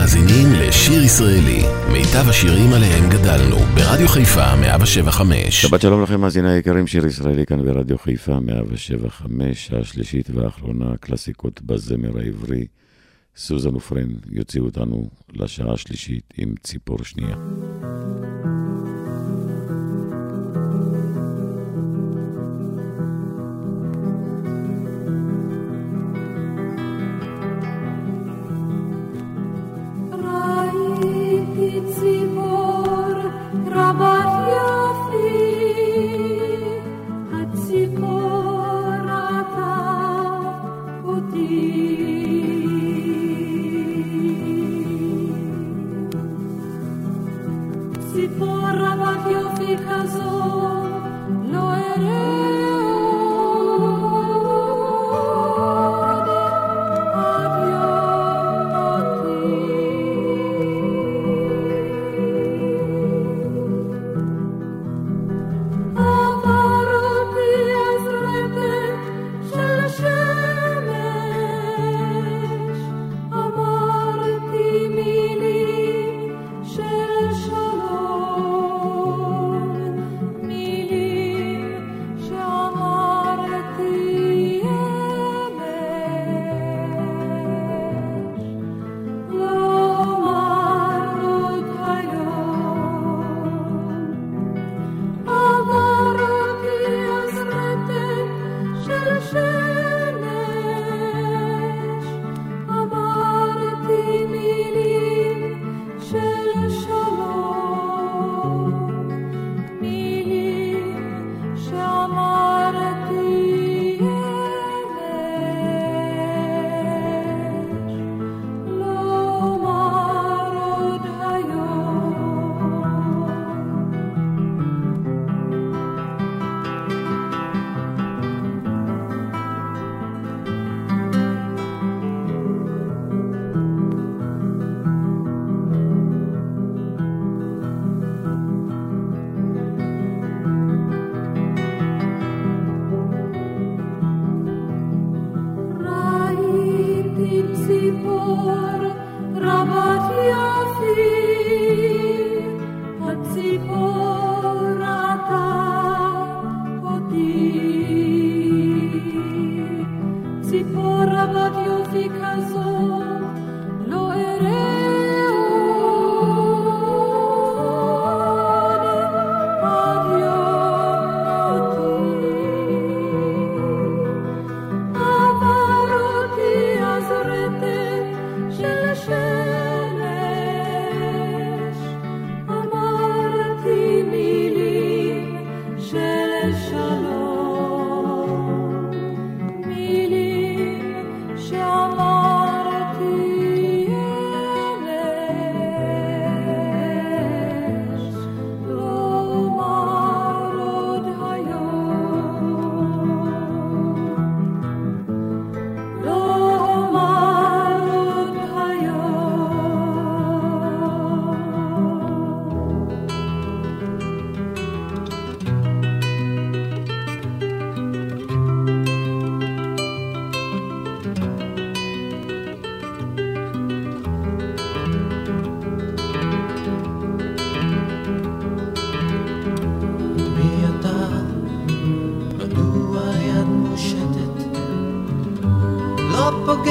מאזינים לשיר ישראלי, מיטב השירים עליהם גדלנו, ברדיו חיפה 175. שבת שלום לכם, מאזיני היקרים, שיר ישראלי כאן ברדיו חיפה 175, השלישית והאחרונה, קלאסיקות בזמר העברי. סוזן ופרן יוציאו אותנו לשעה השלישית עם ציפור שנייה.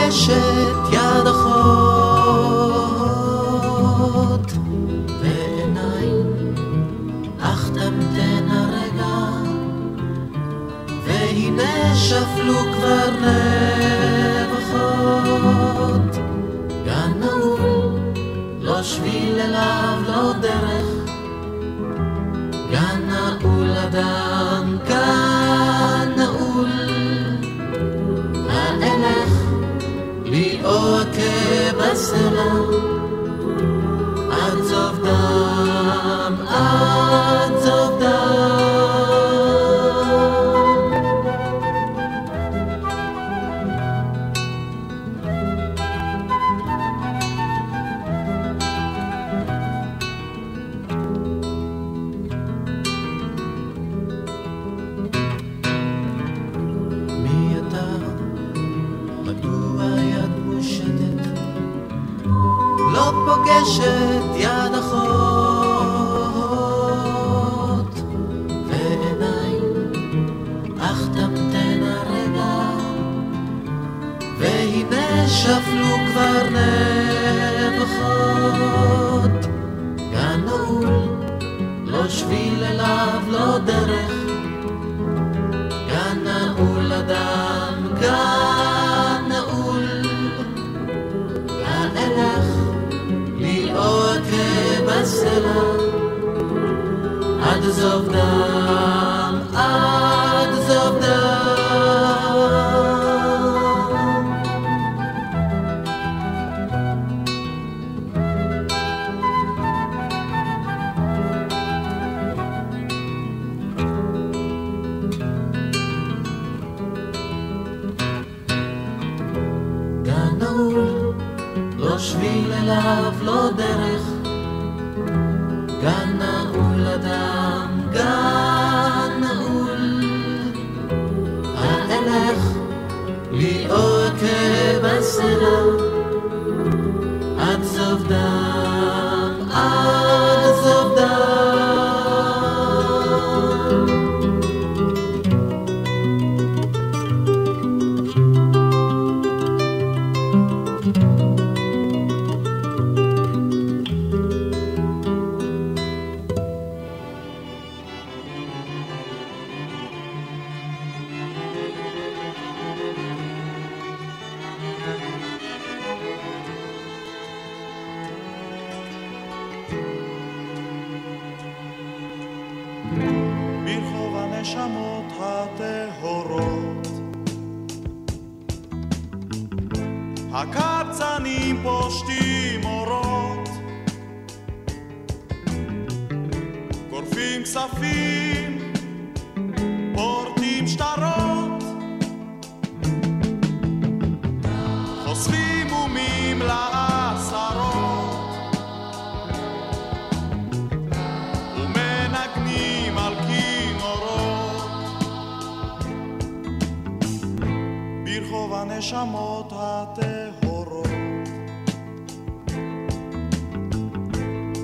precious.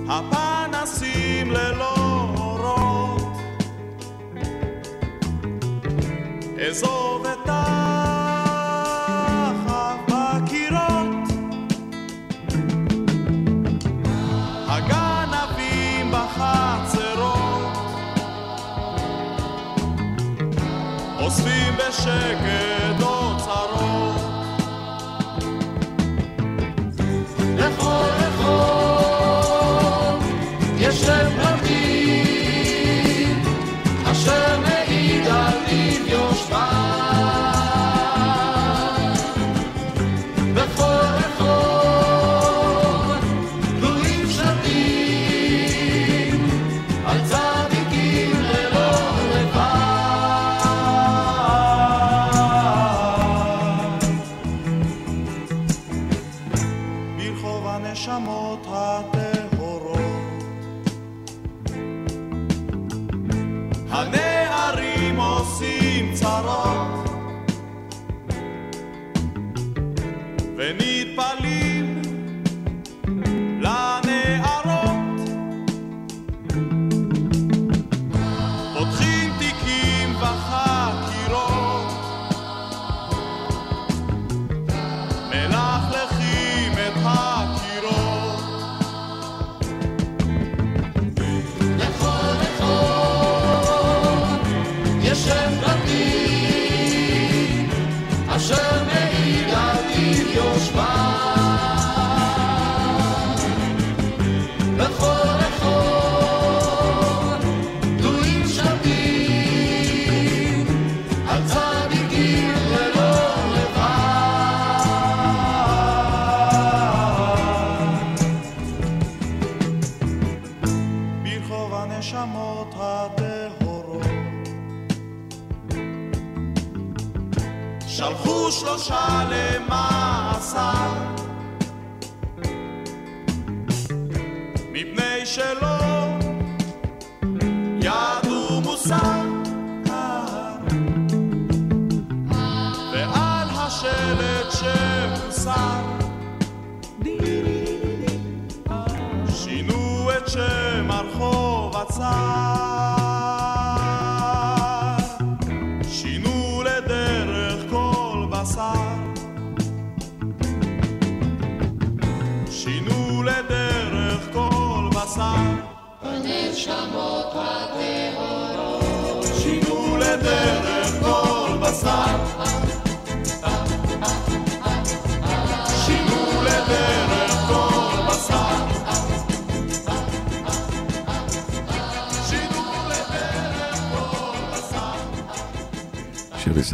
הפנסים ללא אורות. אזוב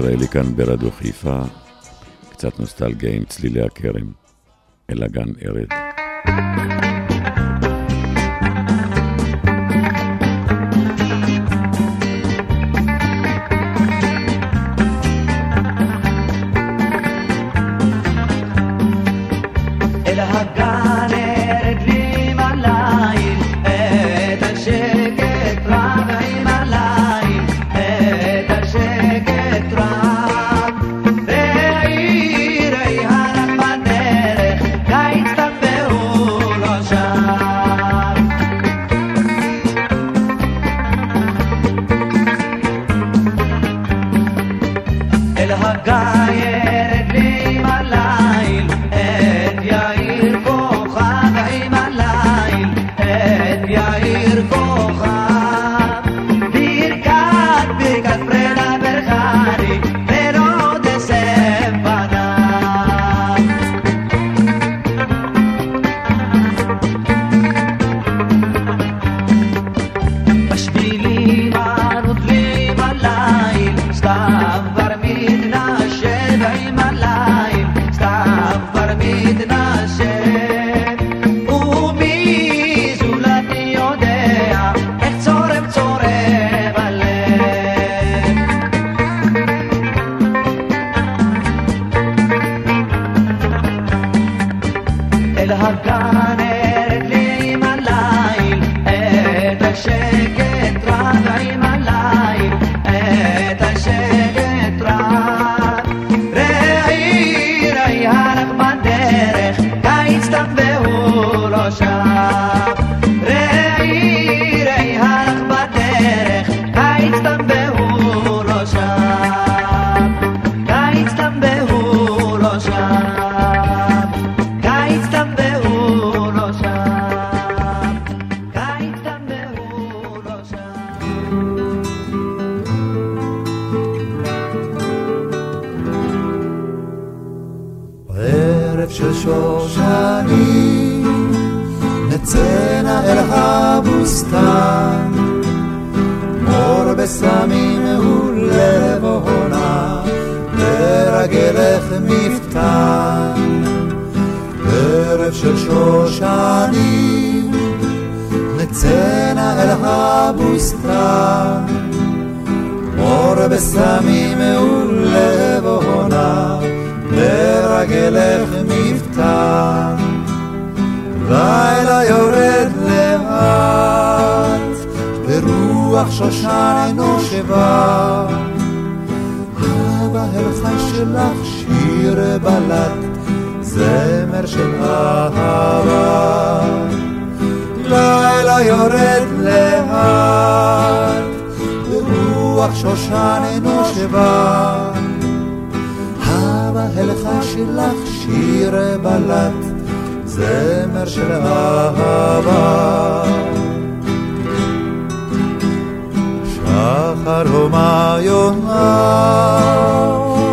ישראלי כאן ברדיו חיפה, קצת נוסטלגיה עם צלילי הכרם, אל הגן ארד. מור בסמים ולבונה, לרגלך מפתן. ערב של שושנים, נצאנה אל הבוסתן, מור בסמים ולבונה, לרגלך מפתן. לילה יורד לאט, ברוח שושן אינו שבא. הבהלכה שלך שיר בלט, זמר של אהבה. לילה יורד לאט, ברוח שושן אינו שבא. הבהלכה שלך שיר בלט, זמר של אהבה. שחר הומה יומה,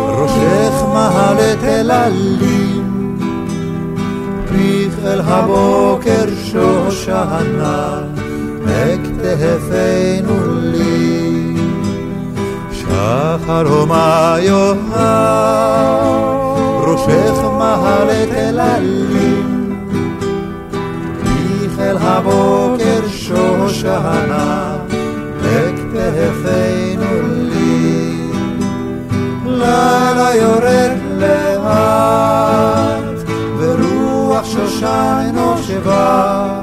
ראשך מהלת אל עלים, פיך אל הבוקר שושנה, מכתפנו לי. שחר הומה יומה, ראשך מהלת אל עלים, פיך אל הבוקר שושנה, לכתפנו לי. לילה יורד לאט, ורוח שושן אינו שבא.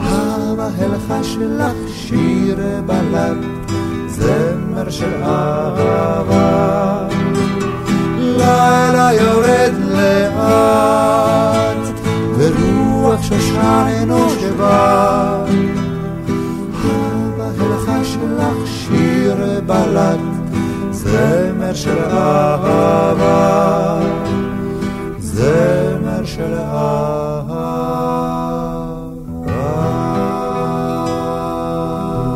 הבהלכה שלך שיר בלט, זמר של אהבה. לילה יורד לאט, זמר של אהבה, זמר של אהבה.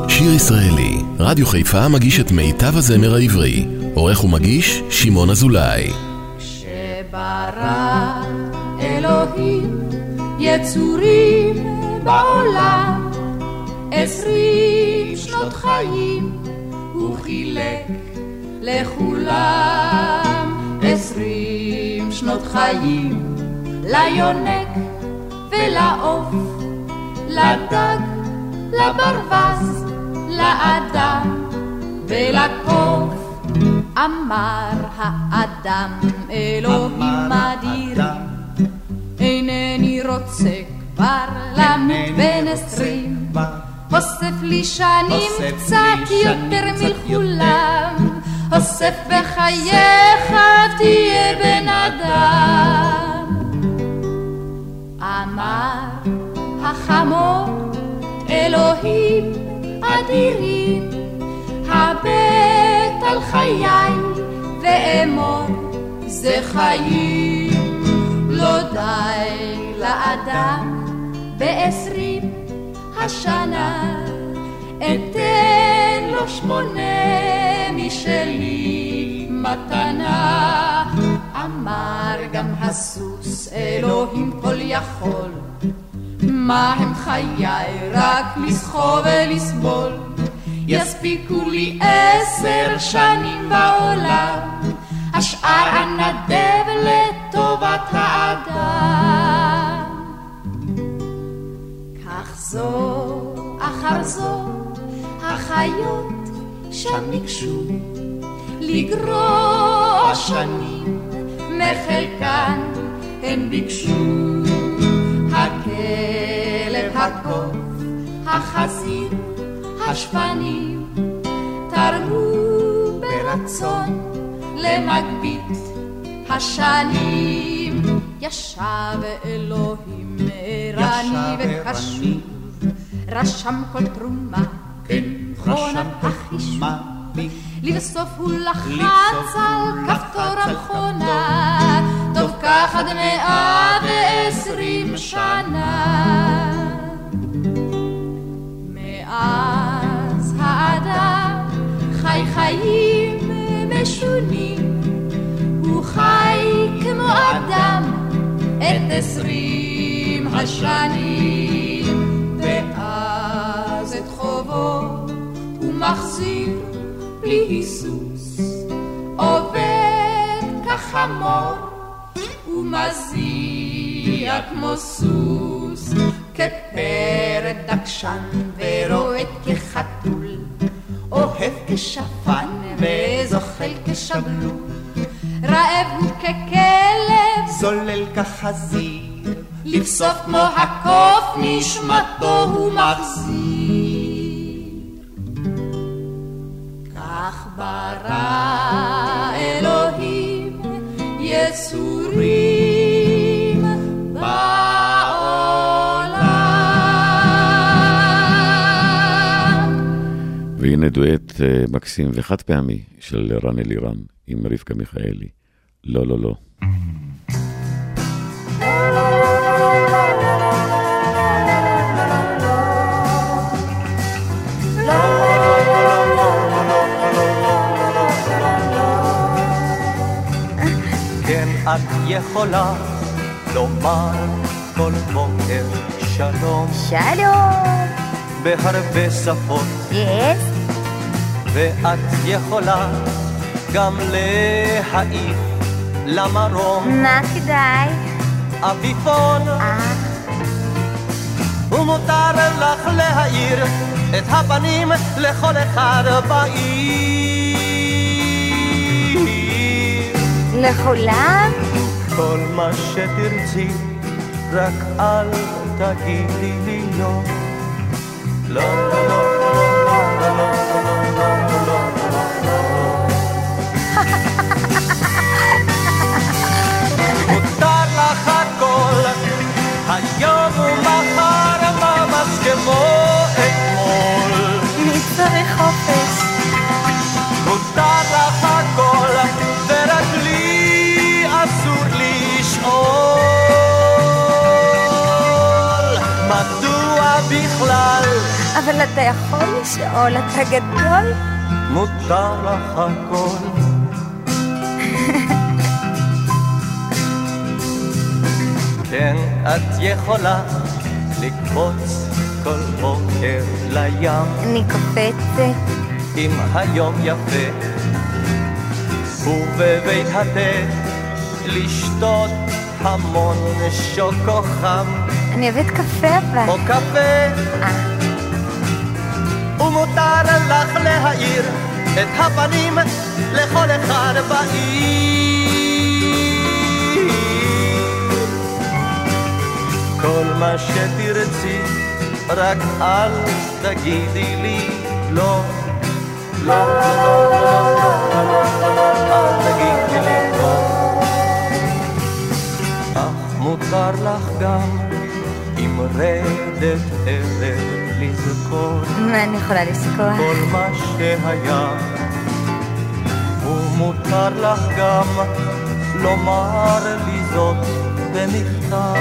שיר ישראלי, רדיו חיפה מגיש את מיטב הזמר העברי. עורך ומגיש, שמעון אזולאי. כשברא אלוהים יצורים בעולם, עשרים שנות חיים הוא חילק לכולם. עשרים שנות חיים ליונק ולעוף, לדג, לברווז, לאדם ולקוף. אמר האדם אלוהים אדירים, אינני רוצה כבר למות בן עשרים, אוסף לי שנים קצת יותר מכולם, אוסף בחייך תהיה בן אדם. אמר החמור אלוהים אדירים, הבט על חיי ואמור זה חיים. לא די לאדם בעשרים השנה, אתן לו שמונה משלי מתנה. אמר גם הסוס, אלוהים כל יכול, מה הם חיי רק לסחוב ולסבול. יספיקו לי עשר שנים בעולם, השאר אנדב לטובת האדם. כך זו אחר זו החיות שם ניגשו לגרוע שנים, מחלקן הן ביקשו. הכלב, הקוף, החזיר, השפנים, תרמו ברצון למגבית השנים. ישב אלוהים ערני וקשוב, רשם כל תרומה, כן, מכונת החישוב. לבסוף הוא לחץ על כפתור המכונה, טוב כך עד מאה ועשרים שנה. מאז האדם חי חיים משונים, הוא חי כמו אדם את עשרים השנים, מחזיר בלי היסוס, עובד כחמור ומזיע כמו סוס, כפרד דקשן ורועד כחתול, אוהב כשפן וזוחל כשבלול, רעב הוא ככלב, זולל כחזיר, לבסוף כמו הקוף נשמתו הוא מחזיר. כך ברא אלוהים יצורים בעולם. והנה דואט אה, מקסים וחד פעמי של רן אלירן עם רבקה מיכאלי. לא, לא, לא. את יכולה לומר כל בוקר שלום שלום. בהרבה שפות, יס? ואת יכולה גם להעיף למרום מה כדאי? אביפון, אה, ומותר לך להאיר את הפנים לכל אחד בעיר. לכולם? כל מה שתרצי, רק אל תגידי לי לא. לא, לא, לא, אבל אתה יכול לשאול, אתה גדול? מותר לך הכל. כן, את יכולה לקפוץ כל בוקר לים. אני קופצת. אם היום יפה, ובבית התה לשתות המון שוקו חם. אני אוהבת קפה אבל. או קפה. ומותר לך להאיר את הפנים לכל אחד בעיר. כל מה שתרצי, רק אל תגידי לי לא. לא, לא, לא, לא, לא, לא, אל תגידי לי לא. אך מותר לך גם עם רדת ערב לזכור אני יכולה לזכור? כל מה שהיה. ומותר לך גם לומר לי זאת במכתב.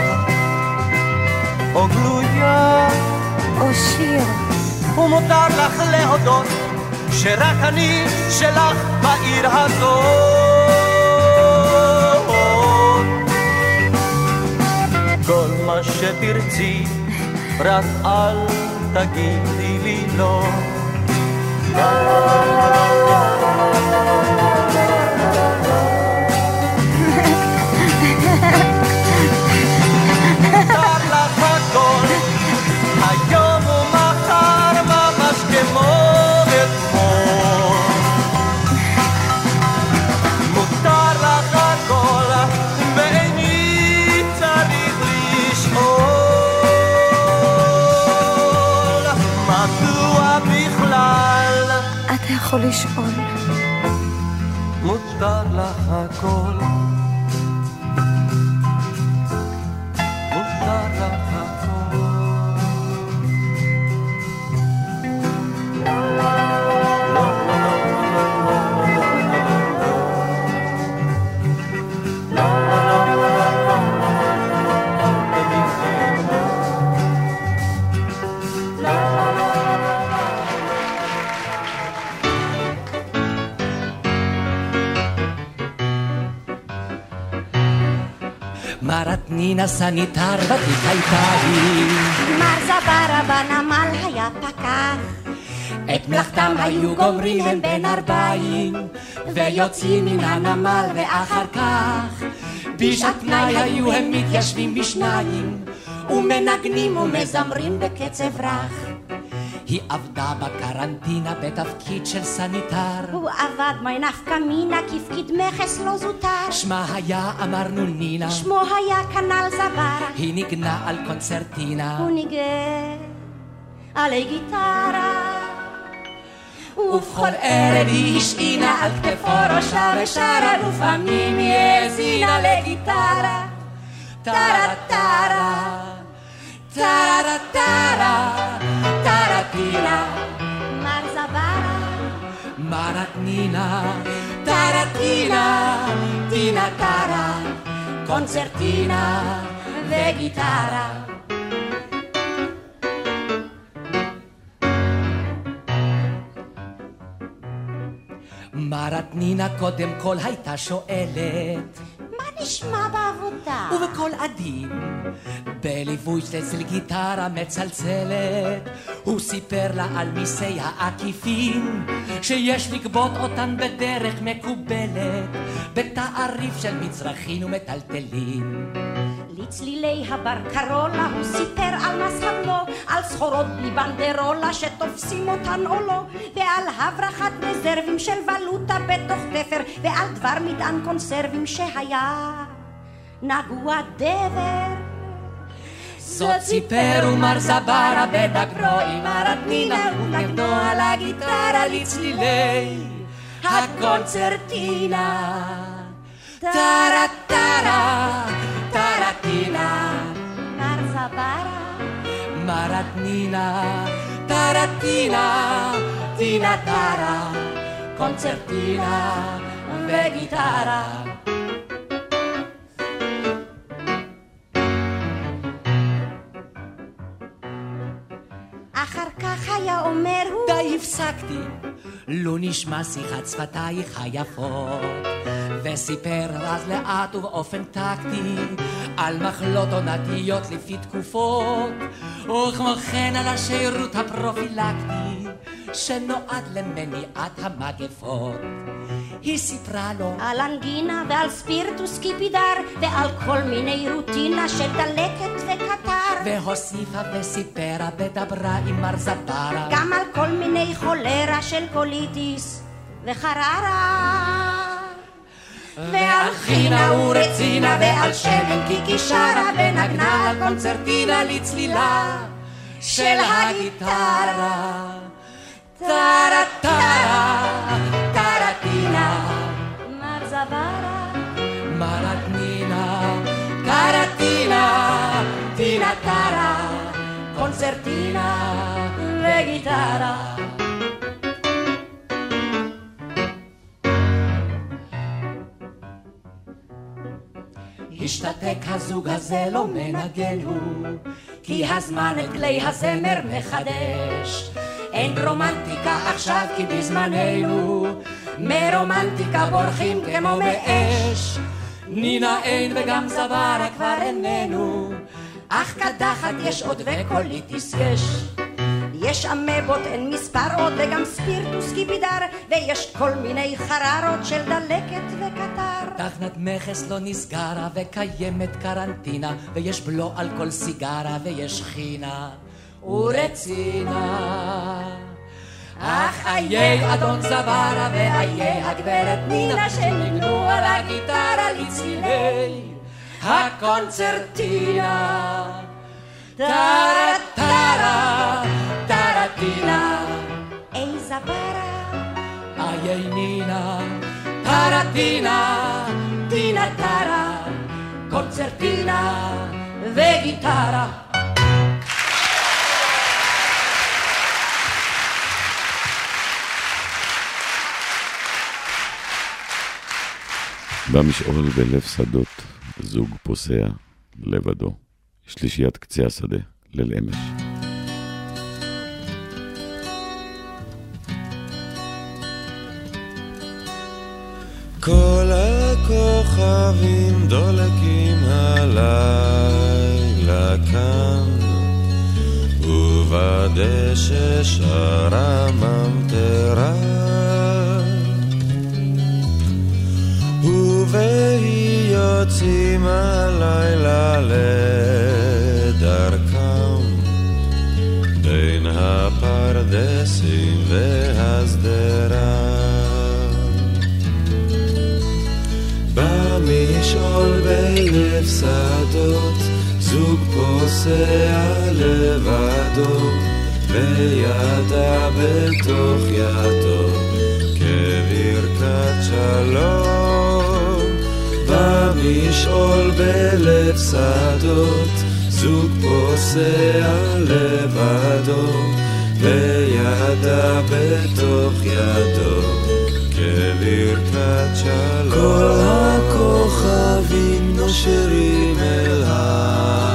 או גלויה, או שיר. ומותר לך להודות שרק אני שלך בעיר הזאת. כל מה שתרצי, רק אל תגידי לי לא. לשאול. מרת נינה סניטר ותיק הייתה היא. מר זברה בנמל היה פקח. את מלאכתם היו גומרים הם בין ערביים, ויוצאים מן הנמל ואחר כך, בשעת פנאי היו הם מתיישבים בשניים, ומנגנים ומזמרים בקצב רך. היא עבדה בקרנטינה בתפקיד של סניטר. הוא עבד מאי נפקא מינה כפקיד מכס לא זוטר. שמה היה, אמרנו נינה, שמו היה כנ"ל זברה. היא ניגנה על קונצרטינה. הוא ניגן עלי גיטרה. ובכל ערב היא השעינה על כתפו ראשה ושרה, לפעמים היא האזינה לגיטרה. טרה טרה, טרה טרה, טרה מרתנינה, טרה טינה, טינה טרה, קונצרטינה וגיטרה. מרתנינה קודם כל הייתה שואלת נשמע בעבודה? ובקול עדין, בליווי של גיטרה מצלצלת, הוא סיפר לה על מיסי העקיפין, שיש לגבות אותן בדרך מקובלת, בתעריף של מצרכים ומטלטלים. לצלילי הבר קרולה הוא סיפר על מס הבלו, על סחורות בלי בנדרולה שתופסים אותן או לא, ועל הברחת רזרבים של ולוטה בתוך תפר, ועל דבר מטען קונסרבים שהיה נגוע דבר. זאת סיפר ומר זברה בדגרו עם הרדנינה ונגנו על הגיטרה לצלילי הקונצרטינה. טרה טרה, טרטינה, מר זברה, מרתנינה, טרטינה, טינה טרה, קונצרטינה וגיטרה. אחר כך היה אומר הוא... די הפסקתי, לו נשמע שיחת שפתייך היפות. וסיפר אז לאט ובאופן טקטי על מחלות עונתיות לפי תקופות, וכמו כן על השירות הפרופילקטי שנועד למניעת המגפות. היא סיפרה לו על אנגינה ועל ספירטוס קיפידר ועל כל מיני רוטינה של דלקת וקטר והוסיפה וסיפרה ודברה עם מר זברה גם על כל מיני חולרה של קוליטיס וחררה ועל חינה ורצינה ועל שמן קיקי שרה ונגנה על קונצרטינה לצלילה של הגיטרה טרה טרה זברה מרטנינה קרטינה טינה טרה קונצרטינה וגיטרה השתתק הזוג הזה לא מנגן הוא, כי הזמן את כלי הזמר מחדש. אין רומנטיקה עכשיו כי בזמננו, מרומנטיקה בורחים כמו מאש. נינה אין וגם זברה כבר איננו, אך קדחת יש עוד וקוליטיס יש. יש אמבות, אין מספר עוד, וגם ספירטוס קיפידר, ויש כל מיני חררות של דלקת וקטר. תחנת מכס לא נסגרה, וקיימת קרנטינה, ויש בלו על כל סיגרה, ויש חינה ורצינה. אך איי אדון זברה ואיי הגברת נינה שניגנו על הגיטרה לצלילי הקונצרטינה. טרה טרה טרטינה. איי זברה. איי נינה טרטינה טינה טרה קונצרטינה וגיטרה במשעול בלב שדות, זוג פוסע לבדו, שלישיית קצה השדה, ליל אמש. כל הכוכבים דולקים הלילה כאן, ובדשא שרה ממטרה. ובהי יוצאים הלילה לדרכם, בין הפרדסים והשדרה. במשעול בלב שדות, זוג פוסע לבדו, וידה בתוך ידו, כברכת שלום. במשעול בלב שדות, זוג פוסע לבדו, וידה בתוך ידו. כברכת שלום. כל הכוכבים נושרים אל הביצות,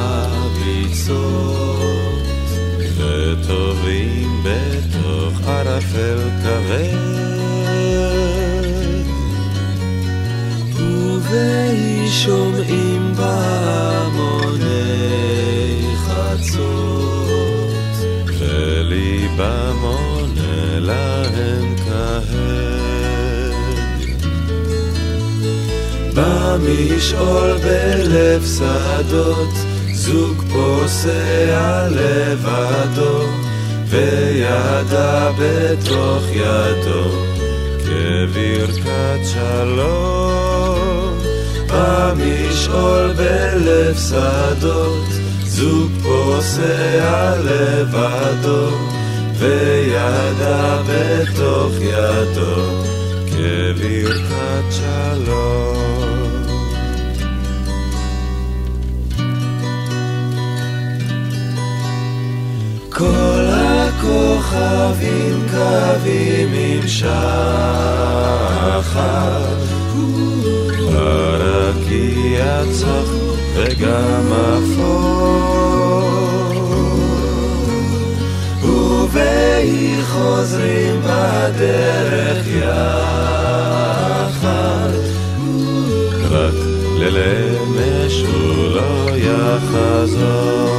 ובהי שומעים חצות, וליבם עונה להם כהד. במשעול בלב שדות, זוג פוסע לבדו, וידה בתוך ידו, כברכת שלום. במשעול בלב שדות, זוג פוסע לבדו, וידה בתוך ידו, כברכת שלום. כל הכוכבים קווים עם שחר, הרקיע צח וגם אפור. חוזרים בדרך יחד רק ללמש הוא לא יחזור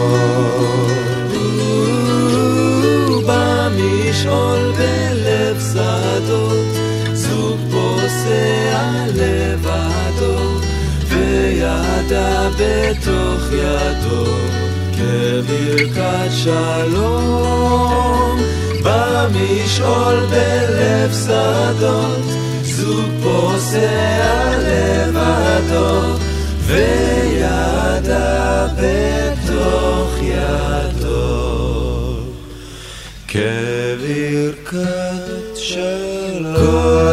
בתוך ידו כברכת שלום. במשעול בלב שדות זוג פוסע לבדו וידה בתוך ידו. כברכת שלום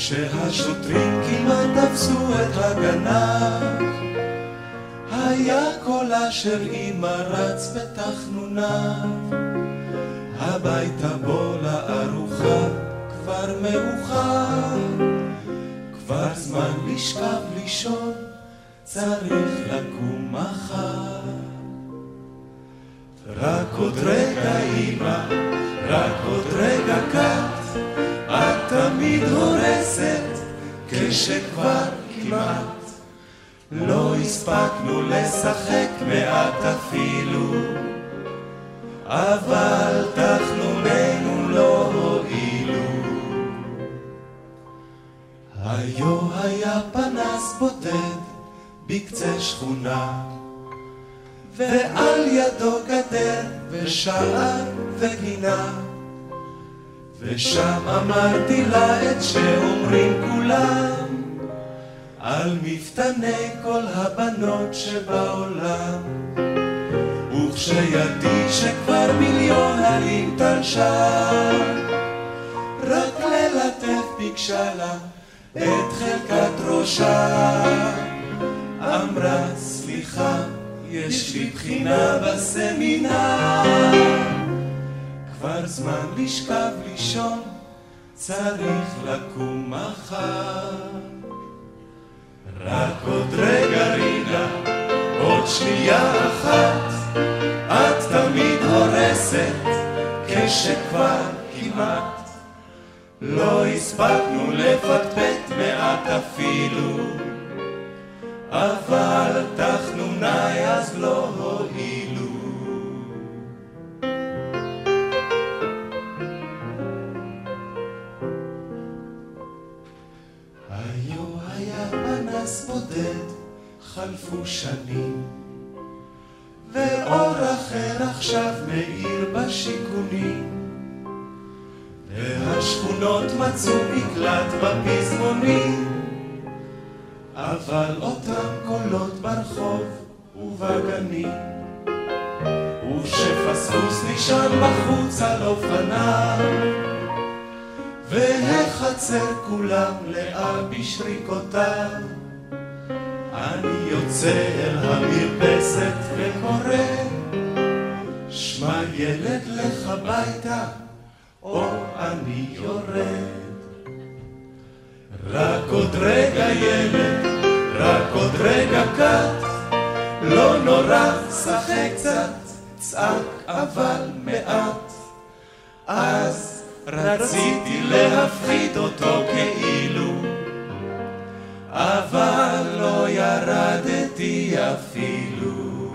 כשהשוטרים כמעט תפסו את הגנב היה קולה של אמא רץ בתחנוניו. הביתה בוא לארוחה כבר מאוחר. כבר זמן לשכב לישון צריך לקום מחר. רק עוד רגע אמא, רק עוד רגע את תמיד הורסת כשכבר כמעט לא הספקנו לשחק מעט אפילו, אבל תחנוננו לא הועילו. היו היה פנס בודד בקצה שכונה, ועל ידו גדר ושער וגינה. ושם אמרתי לה את שאומרים כולם על מפתני כל הבנות שבעולם. וכשידי שכבר מיליון הרים תלשה, רק ללטף ביקשה לה את חלקת ראשה. אמרה, סליחה, יש לי בחינה בסמינר. כבר זמן לשכב לישון, צריך לקום מחר. רק עוד רגע רינה, עוד שנייה אחת, את תמיד הורסת, כשכבר כמעט לא הספקנו לפטפט מעט אפילו, אבל תחנוני אז לא הועילו. חלפו שנים, ואור אחר עכשיו מאיר בשיכונים. והשכונות מצאו מקלט בפזמונים, אבל אותם קולות ברחוב ובגנים. וכשפספוס נשען בחוץ על אופניו, והחצר כולה מלאה בשריקותיו. אני יוצא אל המרפסת וקורא, שמע ילד לך ביתה, או אני יורד. רק עוד רגע ילד, רק עוד רגע קט, לא נורא, שחק קצת, צעק אבל מעט. אז רציתי להפחיד אותו כאילו, אבל לא ירדתי אפילו.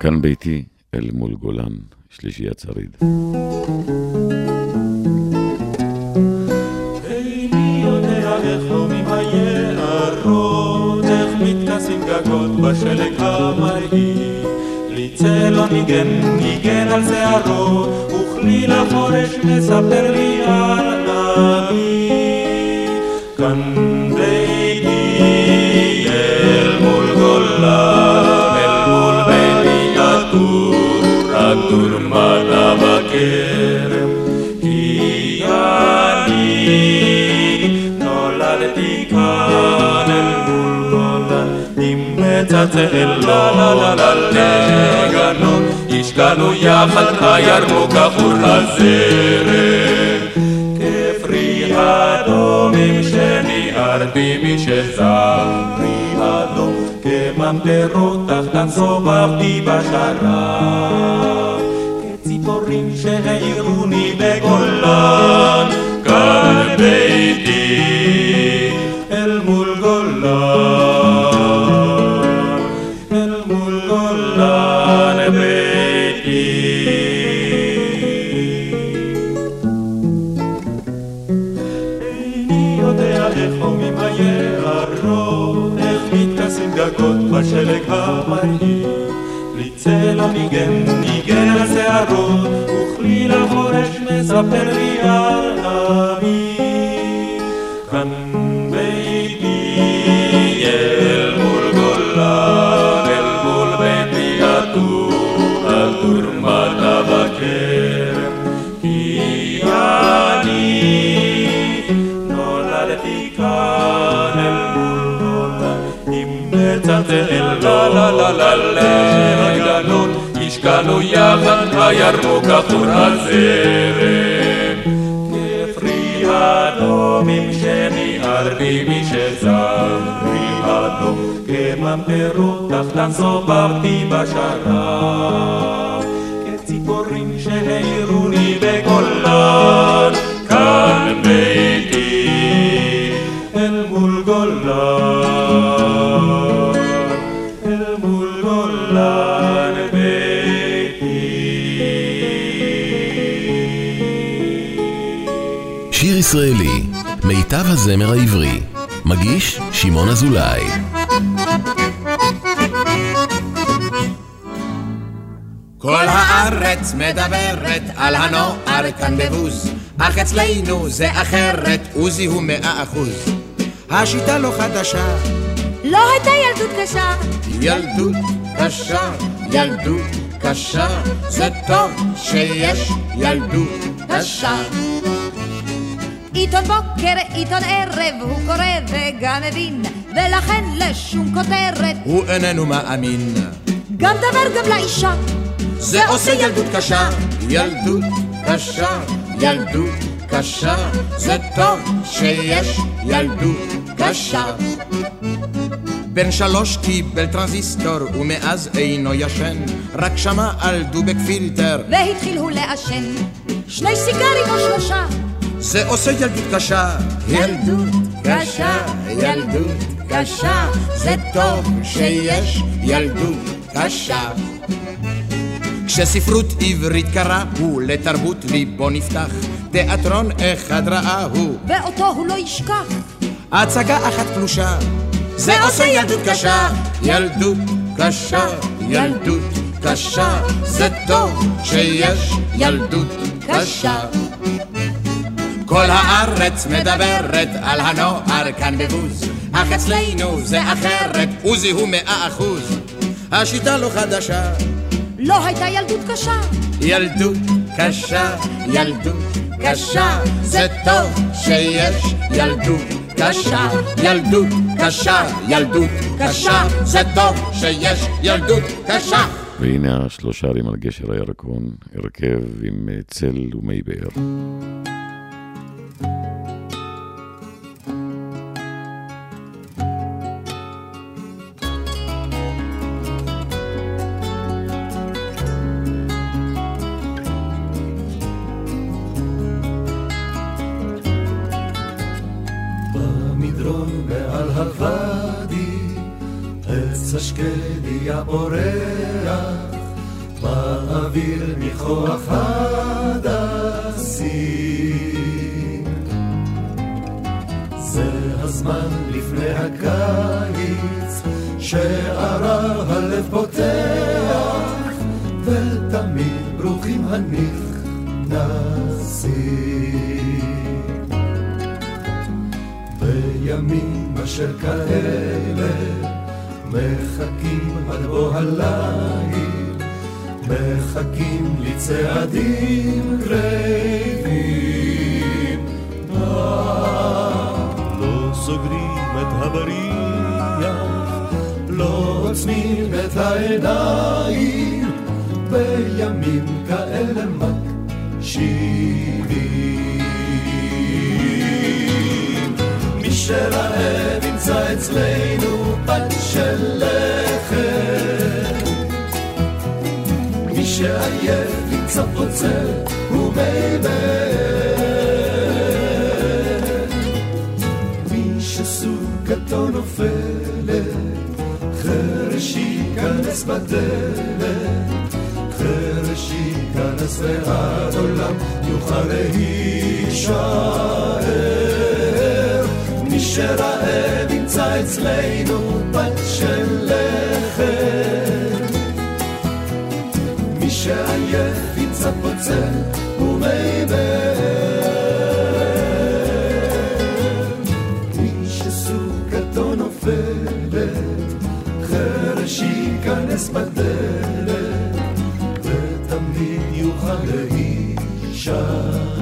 כאן ביתי, אל מול גולן, שלישיית שריד. מתכסים גגות בשלג המרהיב. לי צלון ניגן, ניגן על שערו, וכלי לחורש מספר לי על אבי. כאן ביתי אל מול גולה, אל מול ביתי עטור, עטור מטה בכרם. לה לה לגנות, השקענו יחד הירמוק עבור הזרם. כפרי אדומים שניערתי משזרי אדום, כממטרות תחתן סובבתי בשרב. כציפורים שהעירוני בגולן, כאן ביתי בשלג המרהיב. לי צלע ניגן, ניגן על שערות, וכלי לחורש מספר לי על אבי. מצלצל לה לה לה לה לגנות, השקענו יחד הירוק עטור הזרם. כפרי אדומים שניערתי משזרי אדום, כממטרות תחתן סובבתי בשרב. כציפורים שהעירוני בגולן, כאן ביתי אל מול גולן, שיר ישראלי, מיטב הזמר העברי. מגיש שמעון אזולאי. כל הארץ מדברת על הנוער כאן בבוז, אך אצלנו זה אחרת, עוזי הוא מאה אחוז. השיטה לא חדשה, לא הייתה ילדות קשה. ילדות קשה, ילדות קשה, זה טוב שיש ילדות קשה. עיתון בוקר, עיתון ערב, הוא קורא וגם מבין, ולכן לשום כותרת, הוא איננו מאמין, גם דבר גם לאישה. זה עושה ילדות קשה, ילדות קשה, ילדות קשה, זה טוב שיש ילדות קשה. בן שלוש קיבל טרנזיסטור ומאז אינו ישן, רק שמע על דובק פילטר, והתחיל הוא לעשן. שני סיגרים או שלושה. זה עושה ילדות קשה, ילדות קשה, ילדות קשה, זה טוב שיש ילדות קשה. כשספרות עברית קראו, לתרבות ליבו נפתח, תיאטרון אחד ראה הוא, ואותו הוא לא ישכח. הצגה אחת פלושה, זה עושה ילדות קשה, ילדות קשה, ילדות קשה, זה טוב שיש ילדות קשה. כל הארץ מדברת על הנוער כאן בבוז, אך אצלנו זה אחרת, עוזי הוא מאה אחוז. השיטה לא חדשה, לא הייתה ילדות קשה. ילדות קשה, ילדות קשה, זה טוב שיש ילדות קשה, ילדות קשה, ילדות קשה, זה טוב שיש ילדות קשה. והנה השלושה ערים על גשר הירקון, הרכב עם צל ומי באר. Avir Mi מחכים שסוכתו נופלת, חרש ייכנס בדלת, חרש ייכנס ועד עולם יוכל להישאר. מי שרעב ימצא אצלנו פת של לחם, מי שעייף ימצא פוצל ומי מי בדלת, ותמיד יוכל להישאר.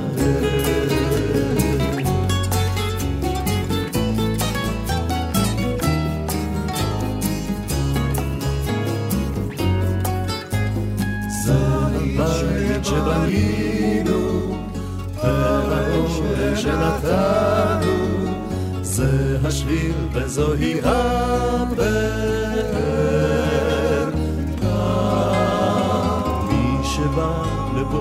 שבנינו, והאוהל שנתנו, זה השביל וזוהי הבאר.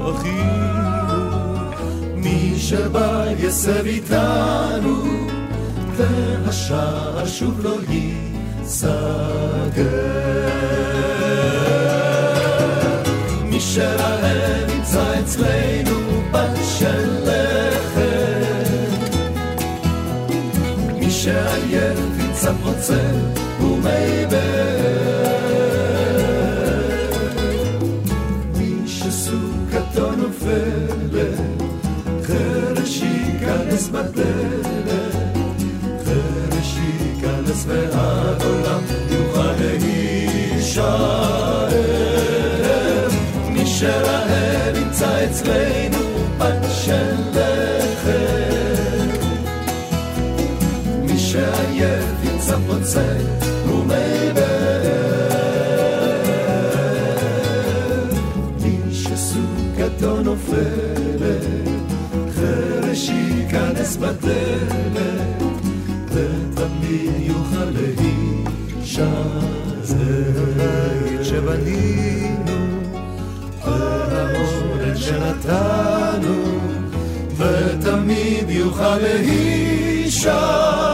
אחינו, מי שבא יסב איתנו, והשער שוב לא ייסגר. מי שרעב ימצא אצלנו בת של לחם, מי שעייף ימצא פוצל ומי מי ייכנס ועד עולם יוכל להישאר. מי שרעב ימצא אצלנו פת של לחם, מי שעייף ימצא פוצל זה הבית שבנינו, והאורן שנתנו, ותמיד יוכל להישאר.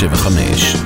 175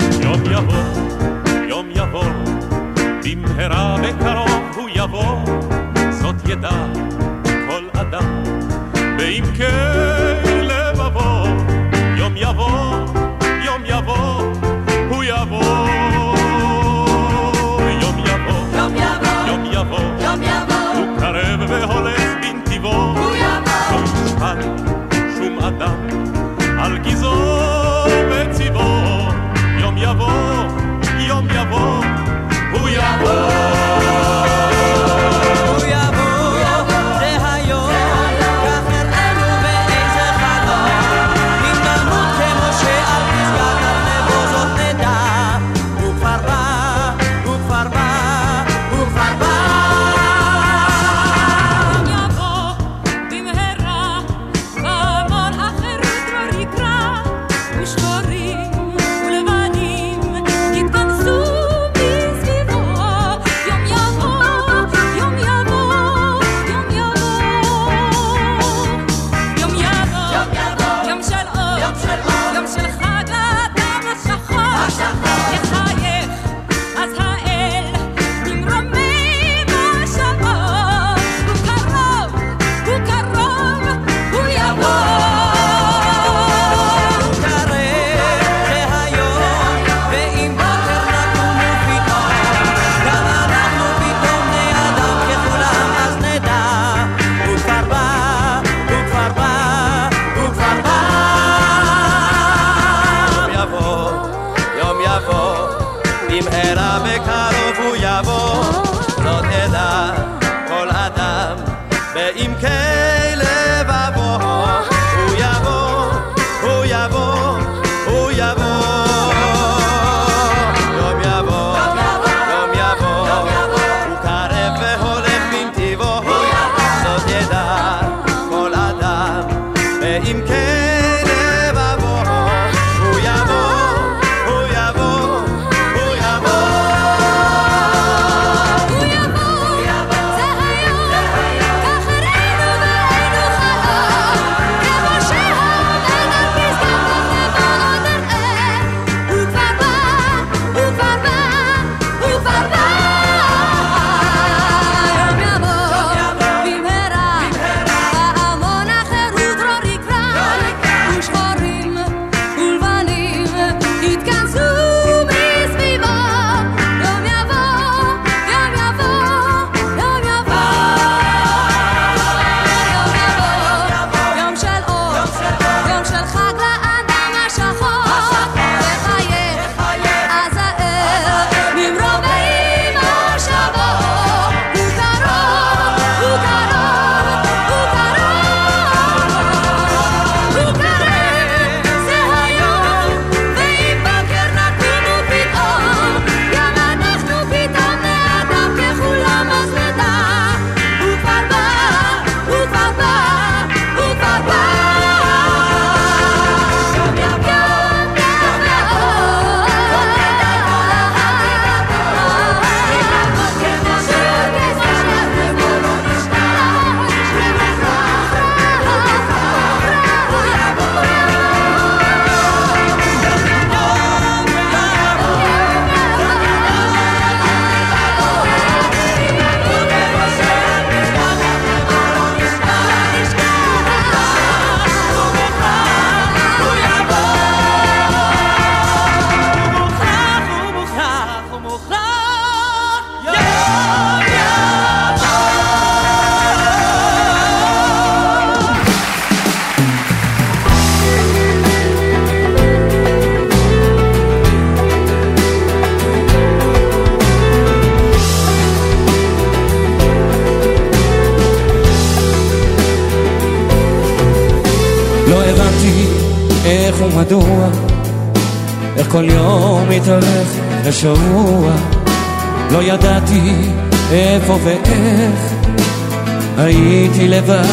הייתי לבד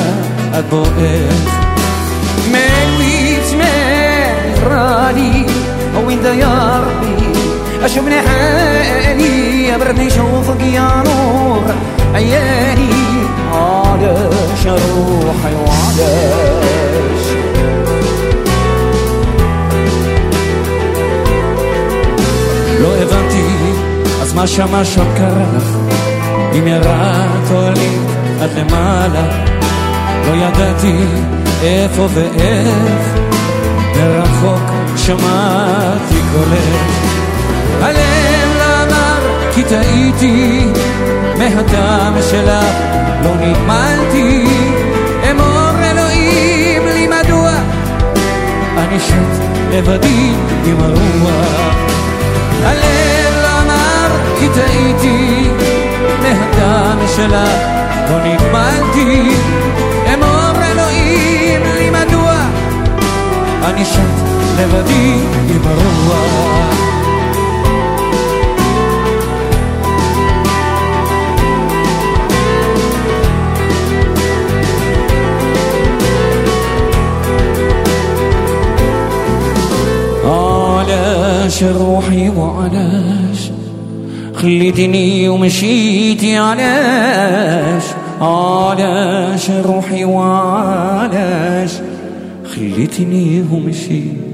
עד בועך מליץ מהרני وين يا ربي اشبنا حالي ابردني شوفك يا نور عياني علاش روحي وعلاش לא הבנתי, אז מה שמה שם קרה לך? אם ירדת או עד למעלה, לא ידעתי איפה ואיך, מרחוק שמעתי קולך. הלב אמר כי טעיתי, מהדם שלך לא נגמלתי, אמור אלוהים לי מדוע אני שט לבדי עם הרוח. הלב אמר כי טעיתי, שלך לא נגמלתי, אמור אלוהים לי מדוע אני שט לבדי עם הרוח. علاش روحي وعلاش خليتني ومشيتي علاش؟ علاش روحي وعلاش؟ خليتني ومشيتي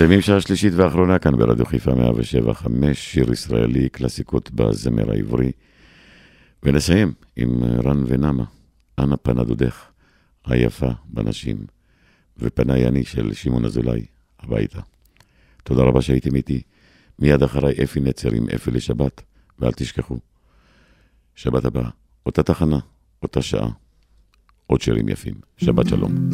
מסיימים שעה שלישית ואחרונה כאן ברדיו חיפה 107 5, שיר ישראלי, קלאסיקות בזמר העברי. ונסיים עם רן ונמה, אנה פנה דודך, היפה בנשים, ופניי אני של שמעון אזולאי, הביתה. תודה רבה שהייתם איתי. מיד אחריי אפי נצר עם אפי לשבת, ואל תשכחו, שבת הבאה, אותה תחנה, אותה שעה, עוד שירים יפים. שבת שלום.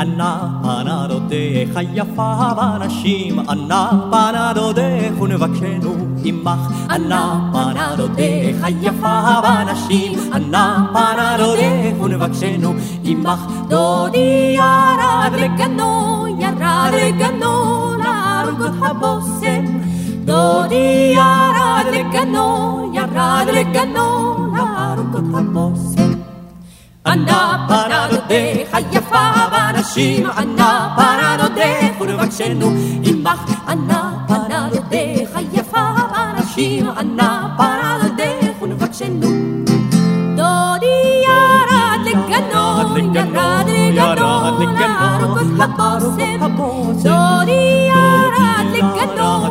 אנה פנה דודך היפה בנשים, אנה פנה דודך ונבקשנו עמך. אנה פנה דודך היפה בנשים, אנה פנה דודך ונבקשנו עמך. דודי ירד לגנו, ירד לגנו, להרוג הבושם. דודי ירד לגנו, ירד לגנו, להרוג הבושם. ענה פרדותך היפה בנשים, ענה פרדותך ולבקשנו עמך. ענה פרדותך היפה בנשים, ענה פרדותך ולבקשנו. דודי ירד לגנו, ירד לגנו, להרוג את הבושם. דודי ירד לגנו,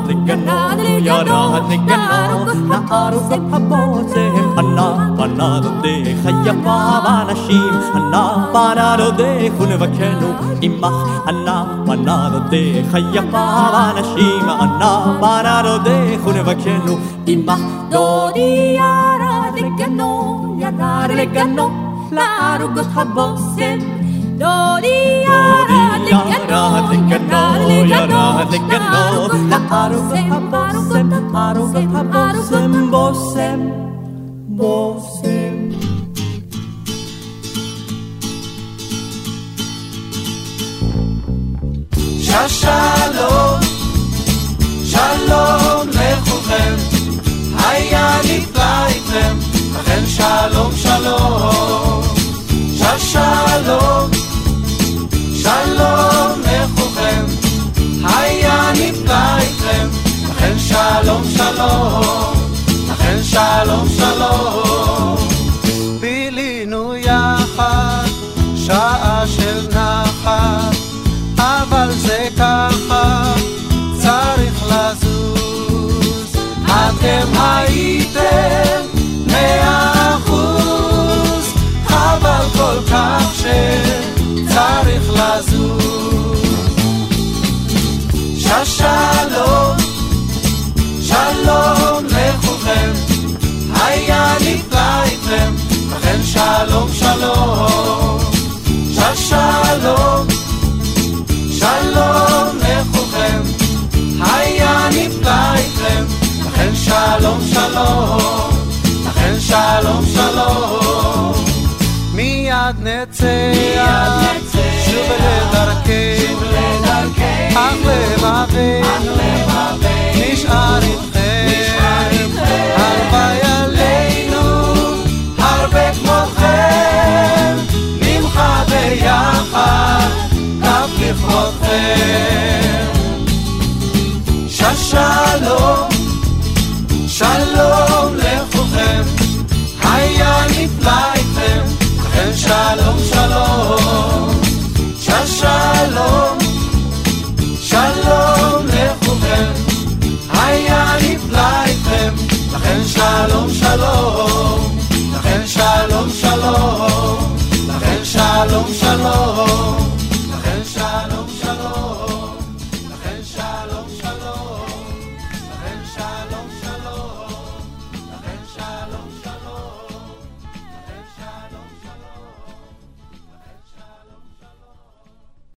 ירד לגנו, להרוג את הבושם. ענה פנה דודך היפה בנשים, ענה פנה דודך ולבקשנו עמך. ענה פנה דודך היפה בנשים, ענה פנה דודך ולבקשנו עמך. דודי ירד לגנו, ירד לגנו, להרוג את הבושם. דודי ירד לגנו, ירד לגנו, להרוג את הבושם, להרוג את הבושם, בושם, בושם. שלום, שלום לכולכם, היה נפלא איתכם, לכן שלום שלום. שלום, שלום לכולכם, היה נפלא איתכם, לכן שלום שלום, לכן שלום שלום. ששלום, שלום לכולכם, היה נפלא איתכם, לכן שלום שלום. ששלום, שלום לכולכם, היה נפלא איתכם, לכן שלום שלום, לכן שלום שלום. מיד נצא, שוב לדרכנו, אך לבבי, נשאר איתכם, הלוואי עלינו, הרבה כמוכם, נמחה ביחד, כף לכבודכם. ששלום, שלום לכולכם, היה נפלא איתכם, לכם שלום. shalom, shalom.